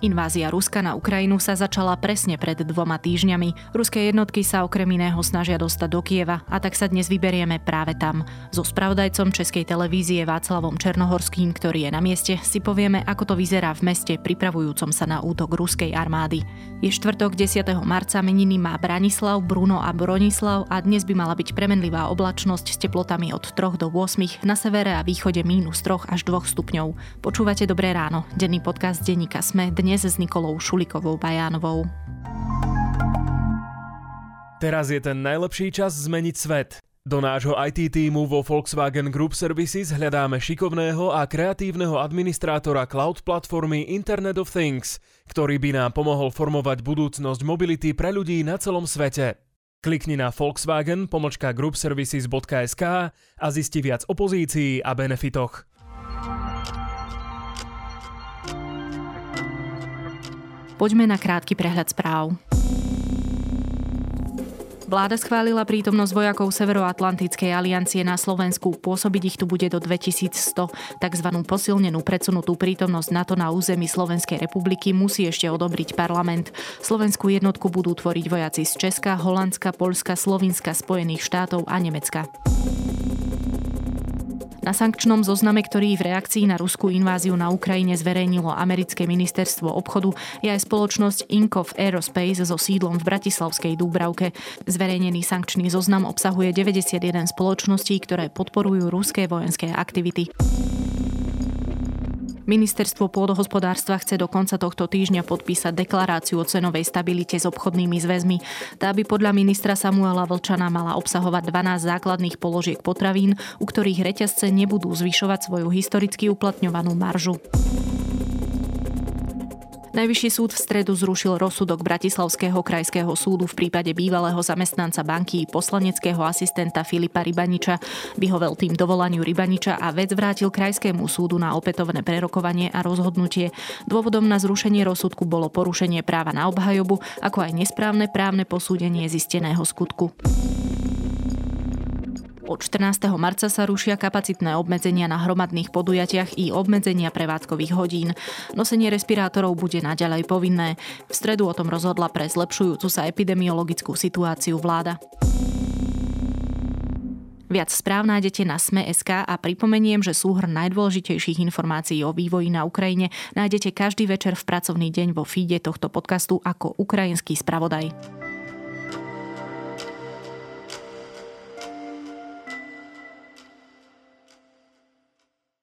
Invázia Ruska na Ukrajinu sa začala presne pred dvoma týždňami. Ruské jednotky sa okrem iného snažia dostať do Kieva a tak sa dnes vyberieme práve tam. So spravodajcom Českej televízie Václavom Černohorským, ktorý je na mieste, si povieme, ako to vyzerá v meste pripravujúcom sa na útok ruskej armády. Je štvrtok 10. marca, meniny má Branislav, Bruno a Bronislav a dnes by mala byť premenlivá oblačnosť s teplotami od 3 do 8, na severe a východe mínus 3 až 2 stupňov. Počúvate Dobré ráno, denný podcast denníka Sme dnes dnes s Nikolou Šulikovou Bajánovou. Teraz je ten najlepší čas zmeniť svet. Do nášho IT týmu vo Volkswagen Group Services hľadáme šikovného a kreatívneho administrátora cloud platformy Internet of Things, ktorý by nám pomohol formovať budúcnosť mobility pre ľudí na celom svete. Klikni na Volkswagen groupservices.sk a zisti viac o pozícii a benefitoch. Poďme na krátky prehľad správ. Vláda schválila prítomnosť vojakov Severoatlantickej aliancie na Slovensku. Pôsobiť ich tu bude do 2100. Takzvanú posilnenú predsunutú prítomnosť NATO na území Slovenskej republiky musí ešte odobriť parlament. Slovenskú jednotku budú tvoriť vojaci z Česka, Holandska, Polska, Slovinska, Spojených štátov a Nemecka. Na sankčnom zozname, ktorý v reakcii na ruskú inváziu na Ukrajine zverejnilo americké ministerstvo obchodu, je aj spoločnosť Inkov Aerospace so sídlom v Bratislavskej Dúbravke. Zverejnený sankčný zoznam obsahuje 91 spoločností, ktoré podporujú ruské vojenské aktivity. Ministerstvo pôdohospodárstva chce do konca tohto týždňa podpísať deklaráciu o cenovej stabilite s obchodnými zväzmi. Tá by podľa ministra Samuela Vlčana mala obsahovať 12 základných položiek potravín, u ktorých reťazce nebudú zvyšovať svoju historicky uplatňovanú maržu. Najvyšší súd v stredu zrušil rozsudok Bratislavského krajského súdu v prípade bývalého zamestnanca banky poslaneckého asistenta Filipa Rybaniča. Vyhovel tým dovolaniu Rybaniča a vec vrátil krajskému súdu na opätovné prerokovanie a rozhodnutie. Dôvodom na zrušenie rozsudku bolo porušenie práva na obhajobu, ako aj nesprávne právne posúdenie zisteného skutku. Od 14. marca sa rušia kapacitné obmedzenia na hromadných podujatiach i obmedzenia prevádzkových hodín. Nosenie respirátorov bude naďalej povinné. V stredu o tom rozhodla pre zlepšujúcu sa epidemiologickú situáciu vláda. Viac správ nájdete na Sme.sk a pripomeniem, že súhrn najdôležitejších informácií o vývoji na Ukrajine nájdete každý večer v pracovný deň vo feede tohto podcastu ako ukrajinský spravodaj.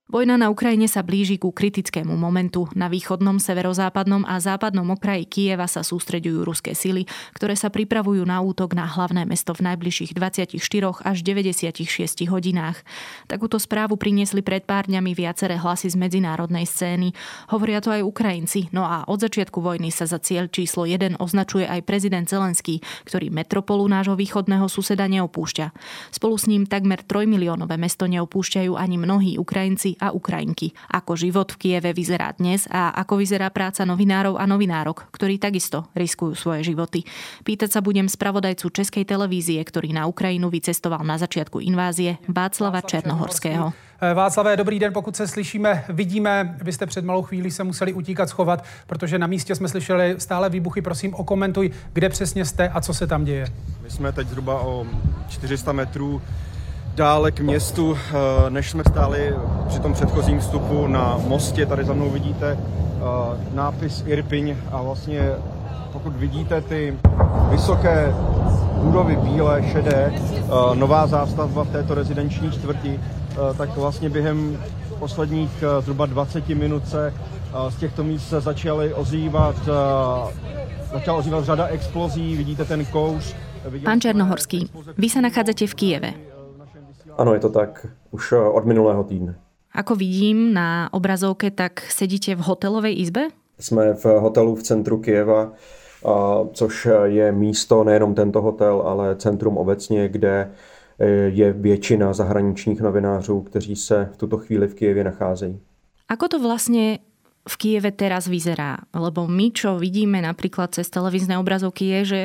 Vojna na Ukrajine sa blíži ku kritickému momentu. Na východnom, severozápadnom a západnom okraji Kieva sa sústreďujú ruské sily, ktoré sa pripravujú na útok na hlavné mesto v najbližších 24 až 96 hodinách. Takúto správu priniesli pred pár dňami viaceré hlasy z medzinárodnej scény. Hovoria to aj Ukrajinci, no a od začiatku vojny sa za cieľ číslo 1 označuje aj prezident Zelenský, ktorý metropolu nášho východného suseda neopúšťa. Spolu s ním takmer 3 miliónové mesto neopúšťajú ani mnohí Ukrajinci a Ukrajinky. Ako život v Kieve vyzerá dnes a ako vyzerá práca novinárov a novinárok, ktorí takisto riskujú svoje životy. Pýtať sa budem spravodajcu Českej televízie, ktorý na Ukrajinu vycestoval na začiatku invázie, Václava Černohorského. Eh, Václavé, dobrý den, pokud se slyšíme, vidíme, vy jste před malou chvíli se museli utíkat, schovat, protože na místě jsme slyšeli stále výbuchy. Prosím, okomentuj, kde přesně jste a co se tam děje. My jsme teď zhruba o 400 metrů dále k městu, eh, než jsme stáli při tom předchozím vstupu na mostě. Tady za mnou vidíte eh, nápis Irpiň a vlastně pokud vidíte ty vysoké budovy bílé, šedé, eh, nová zástavba v této rezidenční čtvrti, tak vlastně během posledních zhruba 20 minut se z těchto míst se začaly ozývat, začala ozývat řada explozí, vidíte ten kouř. Pán Černohorský, vy sa nachádzate v Kieve. Ano, je to tak už eh, od minulého týdne. Ako vidím na obrazovke, tak sedíte v hotelovej izbe? Jsme v hotelu v centru Kieva, což je místo nejenom tento hotel, ale centrum obecně, kde eh, je většina zahraničních novinářů, kteří se v tuto chvíli v Kijevě nacházejí. Ako to vlastne v Kieve teraz vyzerá? Lebo my, čo vidíme napríklad cez televízne obrazovky, je, že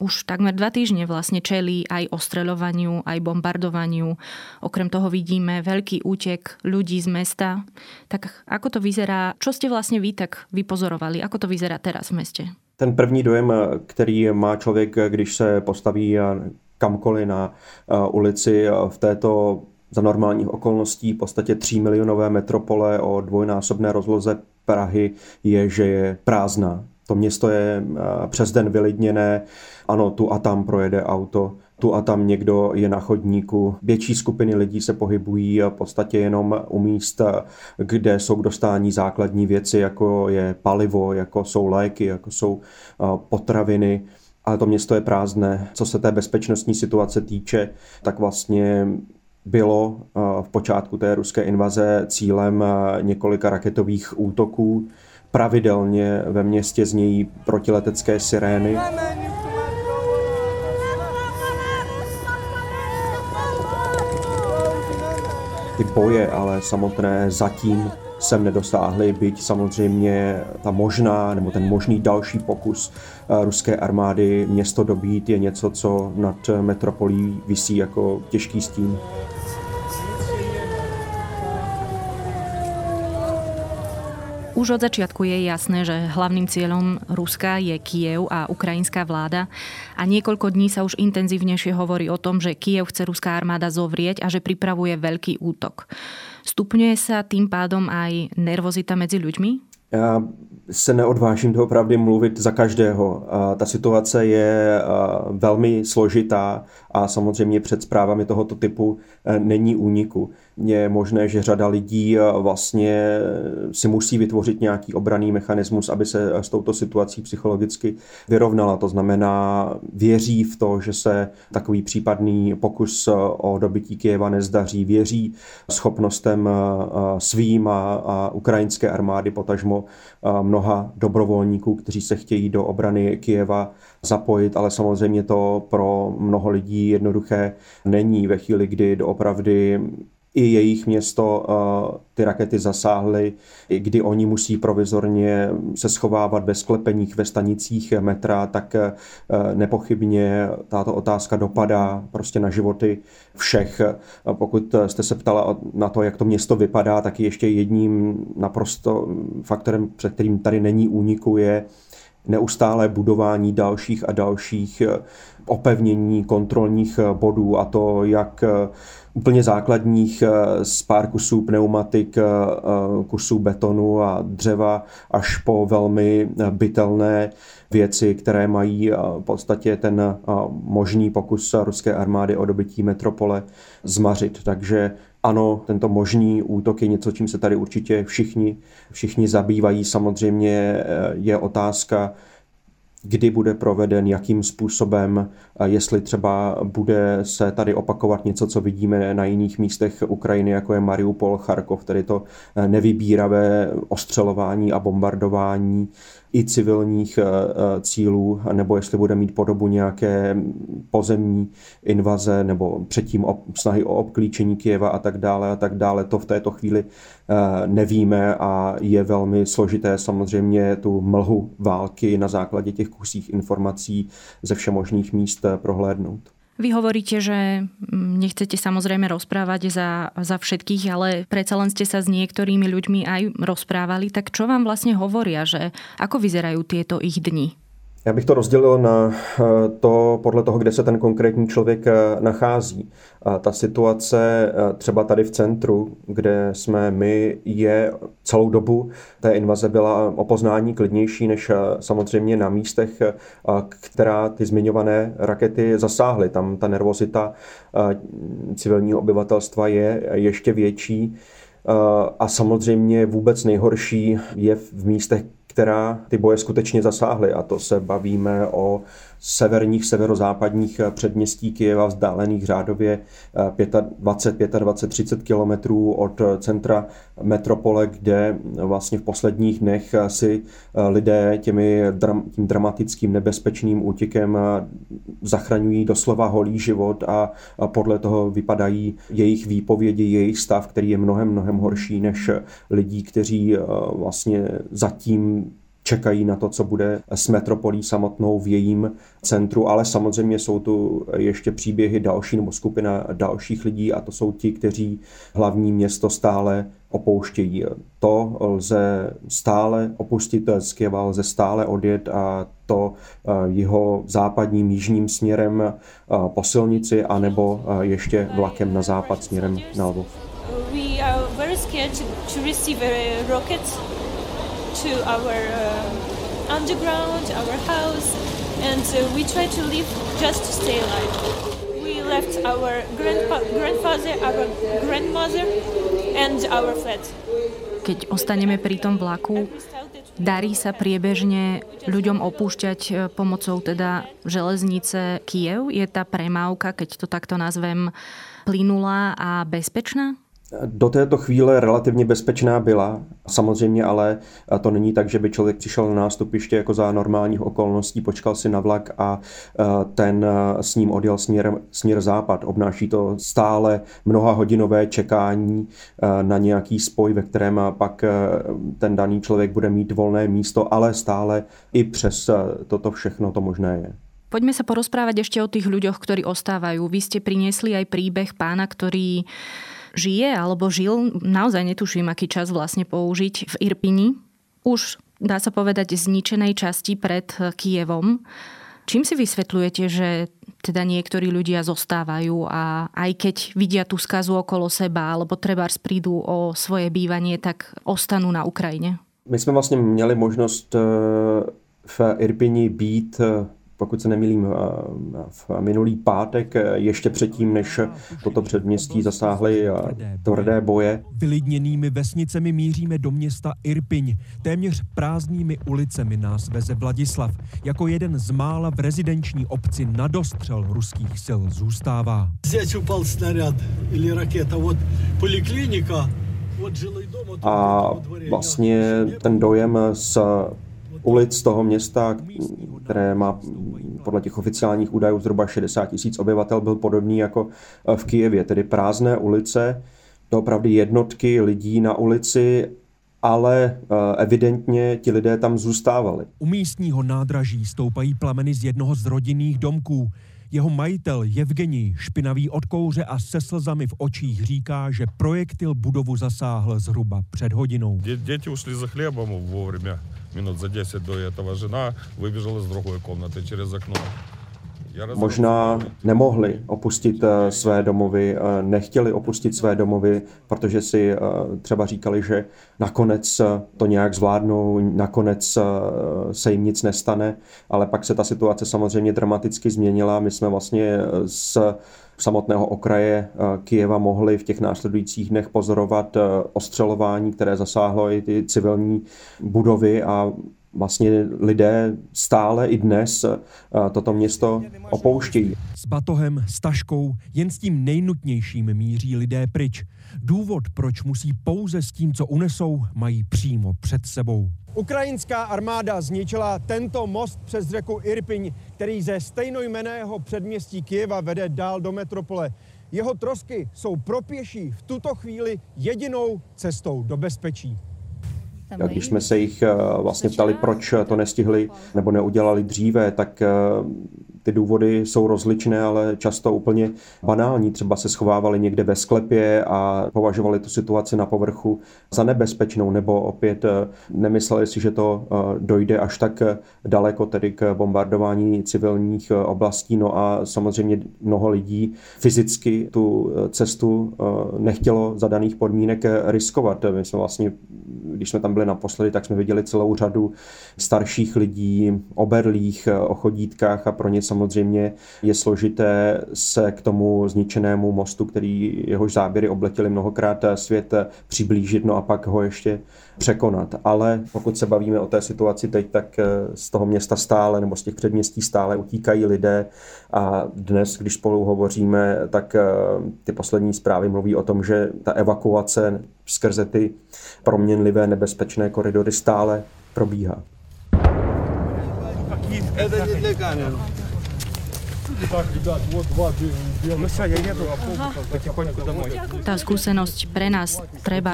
už takmer dva týždne vlastne čelí aj ostreľovaniu, aj bombardovaniu. Okrem toho vidíme veľký útek ľudí z mesta. Tak ako to vyzerá? Čo ste vlastne vy tak vypozorovali? Ako to vyzerá teraz v meste? Ten první dojem, který má člověk, když se postaví kamkoliv na ulici v této za normálních okolností v podstatě 3 milionové metropole o dvojnásobné rozloze Prahy je, že je prázdná. To město je přes den vylidněné, ano, tu a tam projede auto, tu a tam někdo je na chodníku. Větší skupiny lidí se pohybují v podstatě jenom u míst, kde jsou k dostání základní věci, jako je palivo, jako jsou léky, jako jsou potraviny ale to město je prázdné. Co se té bezpečnostní situace týče, tak vlastně bylo v počátku té ruské invaze cílem několika raketových útoků. Pravidelně ve městě znějí protiletecké sirény. Ty boje ale samotné zatím sem nedosáhli, byť samozřejmě ta možná nebo ten možný další pokus eh, ruské armády město dobít je něco, co nad metropolí visí jako těžký stín. Už od začiatku je jasné, že hlavným cieľom Ruska je Kiev a ukrajinská vláda a niekoľko dní sa už intenzívnejšie hovorí o tom, že Kiev chce ruská armáda zovrieť a že pripravuje veľký útok. Stupňuje sa tým pádom aj nervozita medzi ľuďmi? Já se neodvážím doopravdy mluvit za každého. Ta situace je velmi složitá a samozřejmě před zprávami tohoto typu e, není úniku. Je možné, že řada lidí e, vlastně si musí vytvořit nějaký obraný mechanismus, aby se s touto situací psychologicky vyrovnala. To znamená, věří v to, že se takový případný pokus o dobytí Kyjeva nezdaří, věří schopnostem svým a, a ukrajinské armády potažmo mnoha dobrovolníků, kteří se chtějí do obrany Kijeva zapojit, ale samozřejmě to pro mnoho lidí jednoduché není ve chvíli, kdy doopravdy i jejich město eh, ty rakety zasáhly, kdy oni musí provizorně se schovávat ve sklepeních, ve stanicích metra, tak eh, nepochybně tato otázka dopadá prostě na životy všech. Pokud jste se ptala na to, jak to město vypadá, tak ještě jedním naprosto faktorem, před kterým tady není úniku, je neustále budování dalších a dalších eh, opevnění kontrolních bodů a to jak úplně základních eh, z pár kusů pneumatik, eh, eh, kusů betonu a dřeva až po velmi bytelné věci, které mají v podstatě ten možný pokus ruské armády o dobytí metropole zmařit. Takže ano, tento možný útok je něco, čím se tady určitě všichni, všichni zabývají. Samozřejmě je otázka, kdy bude proveden, jakým způsobem, jestli třeba bude se tady opakovat něco, co vidíme na jiných místech Ukrajiny, jako je Mariupol, Charkov, tedy to nevybíravé ostřelování a bombardování i civilních eh, eh, cílů, nebo jestli bude mít podobu nějaké pozemní invaze nebo předtím snahy o obklíčení Kieva a tak dále a tak dále. To v této chvíli eh, nevíme a je velmi složité samozřejmě tu mlhu války na základě těch kusích informací ze všemožných míst prohlédnout. Vy hovoríte, že mm, nechcete samozrejme rozprávať za, za všetkých, ale predsa len ste sa s niektorými ľuďmi aj rozprávali. Tak čo vám vlastne hovoria, že ako vyzerajú tieto ich dni? Já bych to rozdělil na eh, to podle toho, kde se ten konkrétní člověk eh, nachází. Ta situace eh, třeba tady v centru, kde jsme my, je celou dobu té invaze byla o poznání klidnější než samozřejmě na místech, která ty zmiňované rakety zasáhly. Tam ta nervozita civilního obyvatelstva je ještě větší. A samozřejmě vůbec nejhorší je v místech, která ty boje skutečně zasáhly. A to se bavíme o severních, severozápadních předměstí Kyjeva, vzdálených řádově 25, 25, 30 kilometrů od centra metropole, kde vlastně v posledních dnech si lidé těmi, tím dramatickým nebezpečným útěkem zachraňují doslova holý život a podle toho vypadají jejich výpovědi, jejich stav, který je mnohem, mnohem horší než lidí, kteří vlastně zatím čekají na to, co bude s metropolí samotnou v jejím centru, ale samozřejmě jsou tu ještě příběhy další nebo skupina dalších lidí a to jsou ti, kteří hlavní město stále opouštějí. To lze stále opustit z lze stále odjet a to eh, jeho západním jižním směrem eh, po silnici anebo eh, ještě vlakem na západ směrem na Lvov. We are very scared to, to receive rockets to our uh, underground, our house, and uh, we try to live just to stay alive. We left our grandpa, grandfather, our grandmother, and our flat. Keď ostaneme pri tom vlaku, darí sa priebežne ľuďom opúšťať e, pomocou teda železnice Kiev? Je tá premávka, keď to takto nazvem, plynulá a bezpečná? Do této chvíle relativně bezpečná byla, samozřejmě ale to není tak, že by člověk přišel na nástupiště jako za normálních okolností, počkal si na vlak a ten s ním odjel směr, směr západ. Obnáší to stále mnoha hodinové čekání na nějaký spoj, ve kterém pak ten daný člověk bude mít volné místo, ale stále i přes toto všechno to možné je. Poďme sa porozprávať ešte o tých ľuďoch, ktorí ostávajú. Vy ste priniesli aj príbeh pána, ktorý žije alebo žil, naozaj netuším, aký čas vlastne použiť v Irpini. Už dá sa povedať zničenej časti pred Kievom. Čím si vysvetľujete, že teda niektorí ľudia zostávajú a aj keď vidia tú skazu okolo seba alebo treba prídu o svoje bývanie, tak ostanú na Ukrajine? My jsme vlastně měli možnost eh, v Irpini být eh, pokud se nemýlím, v minulý pátek, eh, ještě předtím, než toto předměstí zasáhly eh, tvrdé boje. Vylidněnými vesnicemi míříme do města Irpiň. Téměř prázdnými ulicemi nás veze Vladislav. Jako jeden z mála v rezidenční obci na dostřel ruských sil zůstává. Zde upal snarad ili raketa od poliklinika a vlastně ten dojem z ulic toho města, které má podle těch oficiálních údajů zhruba 60 tisíc obyvatel, byl podobný jako v Kijevě, tedy prázdné ulice, to opravdu jednotky lidí na ulici ale eh, evidentně ti lidé tam zůstávali. U místního nádraží stoupají plameny z jednoho z rodinných domků. Jeho majitel Evgenij, špinavý od kouře a se slzami v očích, říká, že projektil budovu zasáhl zhruba před hodinou. Děti ušli za chlebem vovремя minut za 10 do этого жена выбежала z druhé комнаты через окно. Možná nemohli opustit eh, své domovy, eh, nechtěli opustit své domovy, protože si eh, třeba říkali, že nakonec to nějak zvládnou, nakonec se jim nic nestane, ale pak se ta situace samozřejmě dramaticky změnila. My jsme vlastně s samotného okraje Kijeva mohli v těch následujících dnech pozorovat ostřelování, které zasáhlo i ty civilní budovy a vlastně lidé stále i dnes eh, toto město opouštějí. S batohem, s taškou, jen s tím nejnutnějším míří lidé pryč. Důvod, proč musí pouze s tím, co unesou, mají přímo před sebou. Ukrajinská armáda zničila tento most přes řeku Irpiň, který ze stejnojmeného předměstí Kieva vede dál do metropole. Jeho trosky jsou pro pěší v tuto chvíli jedinou cestou do bezpečí. Když jsme se jich eh, vlastně ptali, proč to nestihli nebo neudělali dříve, tak eh, ty důvody jsou rozličné, ale často úplně banální. Třeba se schovávali někde ve sklepě a považovali tu situaci na povrchu za nebezpečnou, nebo opět eh, nemysleli si, že to dojde až tak daleko, tedy k bombardování civilních oblastí. No a samozřejmě mnoho lidí fyzicky tu cestu nechtělo za daných podmínek riskovat. My jsme vlastně, když jsme tam byli naposledy, tak jsme viděli celou řadu starších lidí, oberlých, o chodítkách a pro ně samozřejmě je složité se k tomu zničenému mostu, který jehož záběry obletěli mnohokrát svět, přiblížit, no a pak ho ještě překonat. Ale pokud se bavíme o té situaci teď, tak z toho města stále nebo z těch předměstí stále utíkají lidé a dnes, když spolu hovoříme, tak ty poslední zprávy mluví o tom, že ta evakuace skrze ty proměnlivé nebezpečné koridory stále probíhá. Tá skúsenosť pre nás,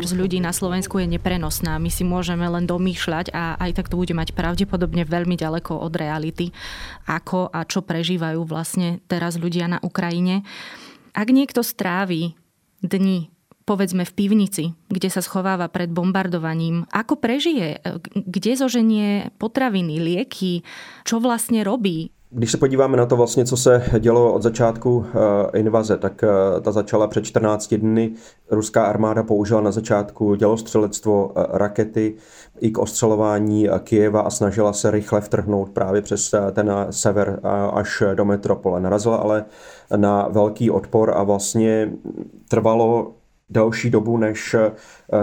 z ľudí na Slovensku je neprenosná. My si môžeme len domýšľať a aj tak to bude mať pravdepodobne veľmi ďaleko od reality, ako a čo prežívajú vlastne teraz ľudia na Ukrajine. Ak niekto strávi dni povedzme v pivnici, kde sa schováva pred bombardovaním, ako prežije, kde zoženie potraviny, lieky, čo vlastne robí, když se podíváme na to vlastně, co se dělo od začátku eh, invaze, tak eh, ta začala před 14 dny. Ruská armáda použila na začátku dělostřelectvo rakety i k ostřelování Kijeva a snažila se rychle vtrhnout právě přes ten sever až do metropole. Narazila ale na velký odpor a vlastně trvalo delší dobu, než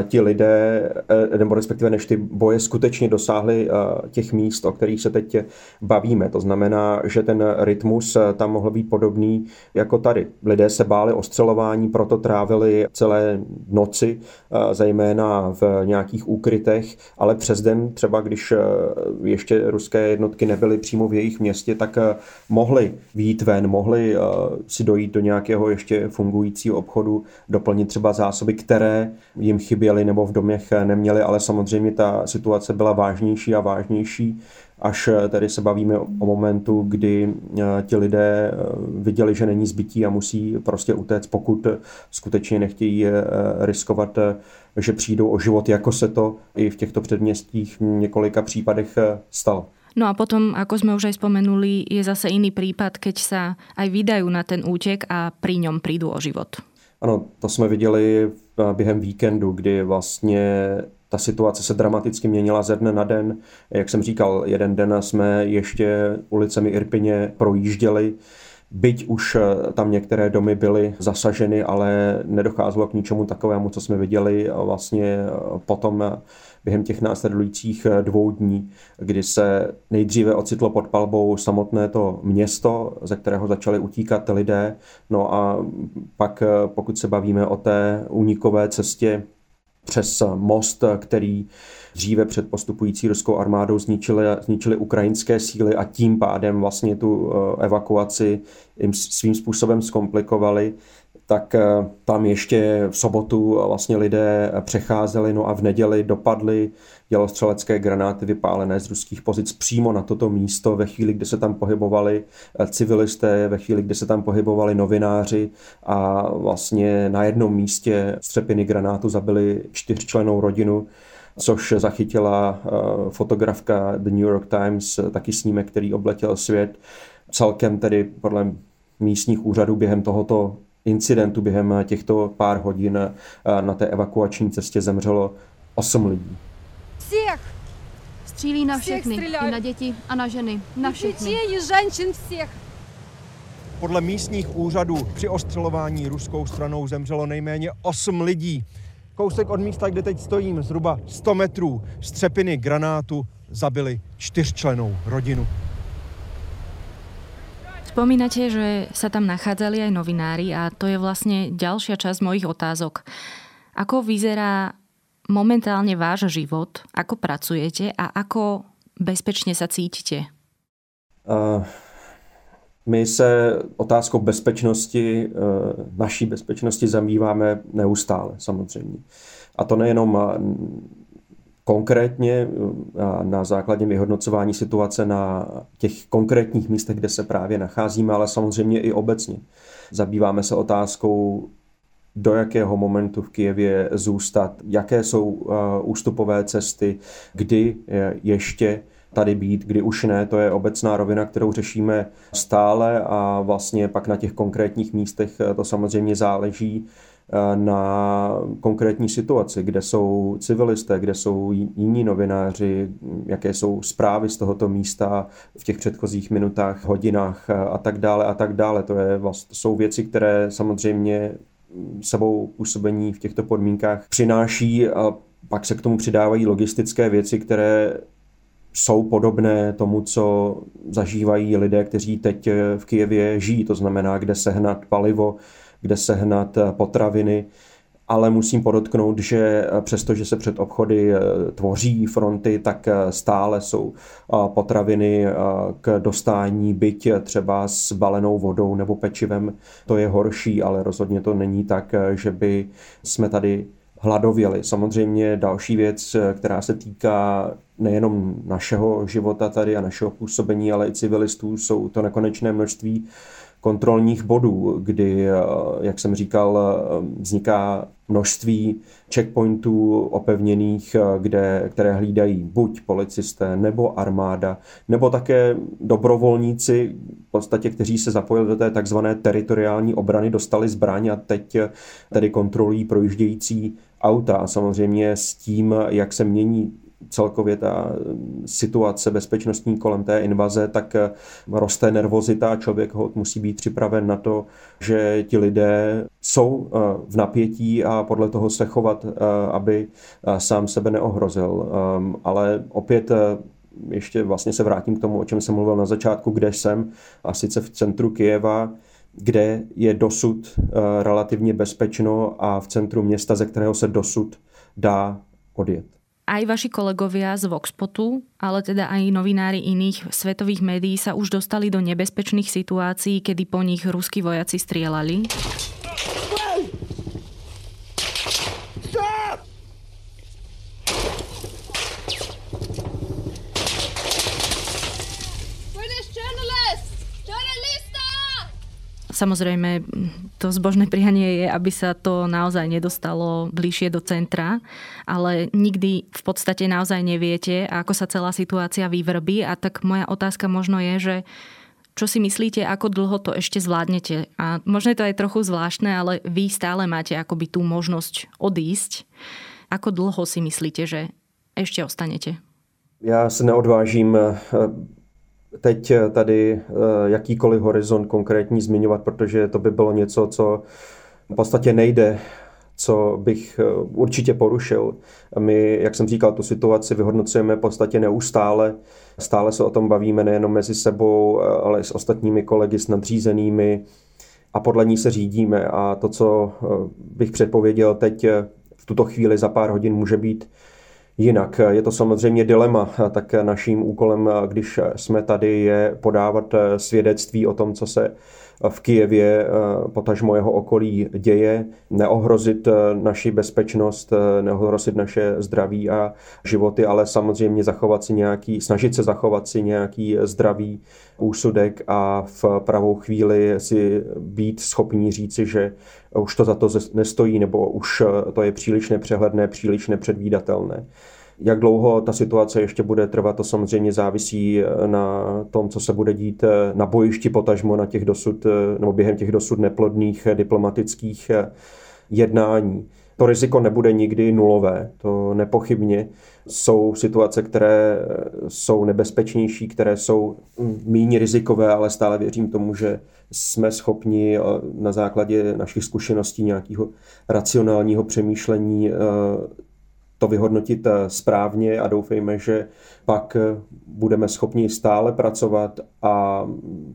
ti lidé, eh, nebo respektive než ty boje skutečně dosáhly eh, těch míst, o kterých se teď bavíme. To znamená, že ten rytmus tam mohl být podobný jako tady. Lidé se báli ostřelování, proto trávili celé noci, zejména v nějakých úkrytech, ale přes den, třeba když ještě ruské jednotky nebyly přímo v jejich městě, tak mohli výjít ven, mohli si dojít do nějakého ještě fungujícího obchodu, doplnit třeba zásoby, které jim chyběly nebo v domech neměli, ale samozřejmě ta situace byla vážnější a vážnější, až tedy se bavíme o momentu, kdy eh, ti lidé eh, viděli, že není zbytí a musí prostě utéct, pokud skutečně nechtějí eh, riskovat, že přijdou o život, jako se to i v těchto předměstích v několika případech stalo. No a potom, ako sme už aj spomenuli, je zase iný prípad, keď sa aj vydajú na ten útek a pri ňom prídu o život. Ano, to jsme viděli během víkendu, kdy vlastně ta situace se dramaticky měnila ze dne na den. Jak jsem říkal, jeden den jsme ještě ulicemi Irpině projížděli, Byť už tam některé domy byly zasaženy, ale nedocházelo k ničemu takovému, co jsme viděli vlastně potom během těch následujících eh, dvou dní, kdy se nejdříve ocitlo pod palbou samotné to město, ze kterého začaly utíkat lidé. No a pak, eh, pokud se bavíme o té únikové cestě přes most, který dříve před postupující ruskou armádou zničili, zničili ukrajinské síly a tím pádem vlastně tu eh, evakuaci jim svým způsobem zkomplikovali, tak eh, tam ještě v sobotu vlastně lidé přecházeli, no a v neděli dopadly dělostřelecké granáty vypálené z ruských pozic přímo na toto místo ve chvíli, kdy se tam pohybovali eh, civilisté, ve chvíli, kdy se tam pohybovali novináři a vlastně na jednom místě střepiny granátu zabili čtyřčlenou rodinu, což zachytila eh, fotografka The New York Times, taky snímek, který obletěl svět. Celkem tedy podle místních úřadů během tohoto incidentu během těchto pár hodin eh, na té evakuační cestě zemřelo 8 lidí. Všech! Střílí na všechny, i na děti a na ženy, na všechny. všech. Podle místních úřadů při ostřelování ruskou stranou zemřelo nejméně 8 lidí. Kousek od místa, kde teď stojím, zhruba 100 metrů, střepiny granátu zabili čtyřčlenou rodinu. Spomínate, že sa tam nachádzali aj novinári a to je vlastne ďalšia časť mojich otázok. Ako vyzerá momentálne váš život, ako pracujete a ako bezpečne sa cítite? Uh, my se otázkou bezpečnosti, uh, naší bezpečnosti zamýváme neustále samozřejmě. A to nejenom konkrétně eh, na základě vyhodnocování situace na těch konkrétních místech, kde se právě nacházíme, ale samozřejmě i obecně. Zabýváme se otázkou, do jakého momentu v Kijevě zůstat, jaké jsou eh, ústupové cesty, kdy ještě tady být, kdy už ne, to je obecná rovina, kterou řešíme stále a vlastně pak na těch konkrétních místech eh, to samozřejmě záleží Eh, na konkrétní situaci, kde jsou civilisté, kde jsou jiní novináři, jaké jsou zprávy z tohoto místa v těch předchozích minutách, hodinách a tak dále a tak dále. To, je, jsou věci, které samozřejmě sebou působení v těchto podmínkách přináší a pak se k tomu přidávají logistické věci, které jsou podobné tomu, co zažívají lidé, kteří teď v Kijevě žijí, to znamená, kde sehnat palivo, kde sehnat eh, potraviny ale musím podotknout, že přestože se před obchody tvoří fronty, tak stále jsou potraviny k dostání byť třeba s balenou vodou nebo pečivem. To je horší, ale rozhodně to není tak, že by jsme tady hladověli. Samozřejmě další věc, která se týká nejenom našeho života tady a našeho působení, ale i civilistů, jsou to nekonečné množství kontrolních bodů, kdy, jak jsem říkal, vzniká množství checkpointů opevněných, kde, které hlídají buď policisté nebo armáda, nebo také dobrovolníci, v podstatě, kteří se zapojili do té takzvané teritoriální obrany, dostali zbraň a teď tedy kontrolují projíždějící auta. A samozřejmě s tím, jak se mění celkově ta situace bezpečnostní kolem té invaze, tak roste nervozita a člověk musí být připraven na to, že ti lidé jsou eh, v napětí a podle toho se chovat, eh, aby eh, sám sebe neohrozil. Ehm, ale opět ještě vlastně se vrátím k tomu, o čem jsem mluvil na začátku, kde jsem, a sice v centru Kijeva, kde je dosud relativně bezpečno a v centru města, ze kterého se dosud dá odjet aj vaši kolegovia z Voxpotu, ale teda aj novinári iných svetových médií sa už dostali do nebezpečných situácií, kedy po nich ruskí vojaci strieľali. Samozrejme, to zbožné prianie je, aby sa to naozaj nedostalo bližšie do centra, ale nikdy v podstate naozaj neviete, ako sa celá situácia vyvrbí. A tak moja otázka možno je, že čo si myslíte, ako dlho to ešte zvládnete? A možno je to aj trochu zvláštne, ale vy stále máte akoby tú možnosť odísť. Ako dlho si myslíte, že ešte ostanete? Já se neodvážím teď eh, tady eh, jakýkoliv horizont konkrétní zmiňovat, protože to by bylo něco, co v podstatě nejde co bych eh, určitě porušil. My, jak jsem říkal, tu situaci vyhodnocujeme v podstatě neustále. Stále se o tom bavíme nejenom mezi sebou, ale i s ostatními kolegy, s nadřízenými a podle ní se řídíme. A to, co bych předpověděl teď v tuto chvíli za pár hodin, může být Jinak je to samozřejmě dilema, tak naším úkolem, když jsme tady, je podávat svědectví o tom, co se v Kijevě, potažmo jeho okolí děje, neohrozit naši bezpečnost, neohrozit naše zdraví a životy, ale samozřejmě zachovat si nějaký, snažit se zachovat si nějaký zdravý úsudek a v pravou chvíli si být schopní říci, že už to za to nestojí, nebo už to je příliš nepřehledné, příliš nepředvídatelné. Jak dlouho ta situace ještě bude trvat, to samozřejmě závisí na tom, co se bude dít na bojišti potažmo na těch dosud, nebo během těch dosud neplodných diplomatických jednání. To riziko nebude nikdy nulové, to nepochybně. Jsou situace, které jsou nebezpečnější, které jsou méně rizikové, ale stále věřím tomu, že jsme schopni eh, na základě našich zkušeností nějakého racionálního přemýšlení eh, to vyhodnotit eh, správně a doufejme, že pak budeme schopni stále pracovat a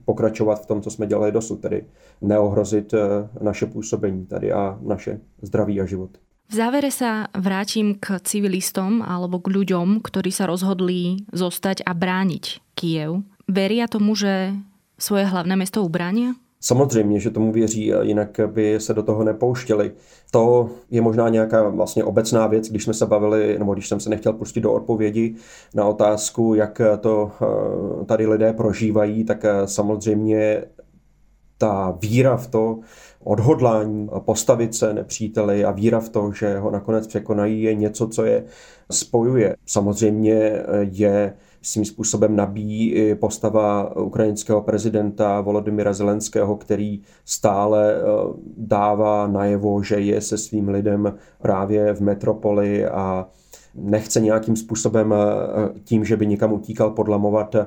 pokračovat v tom, co jsme dělali dosud, tedy neohrozit naše působení tady a naše zdraví a život. V závere sa vrátim k civilistom alebo k ľuďom, ktorí sa rozhodli zostať a brániť Kiev. Veria tomu, že svoje hlavné mesto ubránia? Samozřejmě, že tomu věří, jinak by se do toho nepouštěli. To je možná nějaká vlastně obecná věc, když jsme se bavili, nebo když jsem se nechtěl pustit do odpovědi na otázku, jak to eh, tady lidé prožívají, tak eh, samozřejmě ta víra v to, odhodlání postavit se nepříteli a víra v to, že ho nakonec překonají, je něco, co je spojuje. Samozřejmě je svým způsobem nabíjí i postava ukrajinského prezidenta Volodymyra Zelenského, který stále eh, dává najevo, že je se svým lidem právě v metropoli a nechce nějakým způsobem eh, tím, že by někam utíkal, podlamovat eh,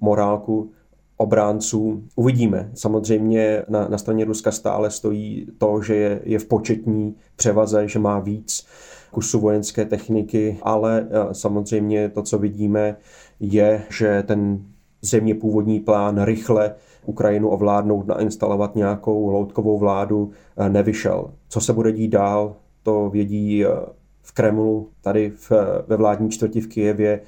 morálku obránců. Uvidíme. Samozřejmě na, na straně Ruska stále stojí to, že je, je v početní převaze, že má víc kusu vojenské techniky, ale eh, samozřejmě to, co vidíme, je, že ten země původní plán rychle Ukrajinu ovládnout, nainstalovat nějakou loutkovou vládu, eh, nevyšel. Co se bude dít dál, to vědí v Kremlu, tady v, ve vládní čtvrti v Kijevě,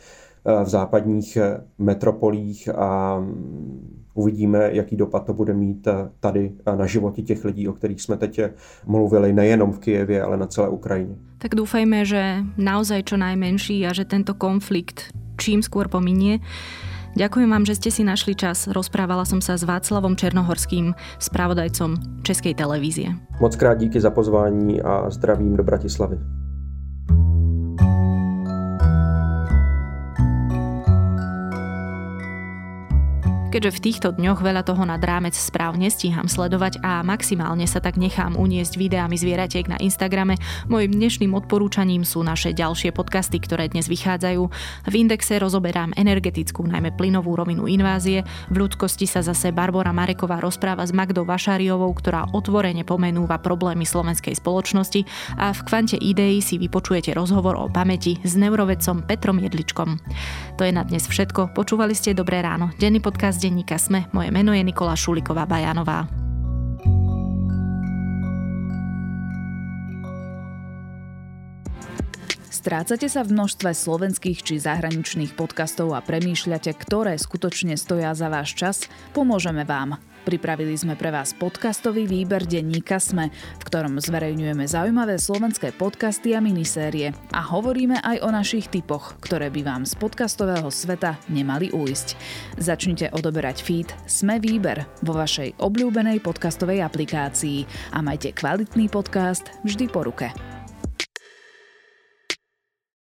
v západních metropolích a mm, uvidíme, jaký dopad to bude mít tady na životě těch lidí, o kterých jsme teď mluvili, nejenom v Kijevě, ale na celé Ukrajině. Tak doufejme, že naozaj čo najmenší a že tento konflikt čím skôr pominie. Ďakujem vám, že ste si našli čas. Rozprávala som sa s Václavom Černohorským, spravodajcom Českej televízie. Moc krát díky za pozvání a zdravím do Bratislavy. Keďže v týchto dňoch veľa toho nad rámec správ nestíham sledovať a maximálne sa tak nechám uniesť videami zvieratiek na Instagrame, mojim dnešným odporúčaním sú naše ďalšie podcasty, ktoré dnes vychádzajú. V Indexe rozoberám energetickú, najmä plynovú rovinu invázie, v ľudskosti sa zase Barbara Mareková rozpráva s Magdou Vašáriovou, ktorá otvorene pomenúva problémy slovenskej spoločnosti a v kvante ideí si vypočujete rozhovor o pamäti s neurovedcom Petrom Jedličkom. To je na dnes všetko. Počúvali ste Dobré ráno. Denný podcast denníka Sme. Moje meno je Nikola Šuliková Bajanová. Strácate sa v množstve slovenských či zahraničných podcastov a premýšľate, ktoré skutočne stoja za váš čas? Pomôžeme vám. Pripravili sme pre vás podcastový výber denníka Sme, v ktorom zverejňujeme zaujímavé slovenské podcasty a minisérie a hovoríme aj o našich typoch, ktoré by vám z podcastového sveta nemali ujsť. Začnite odoberať feed Sme výber vo vašej obľúbenej podcastovej aplikácii a majte kvalitný podcast vždy po ruke.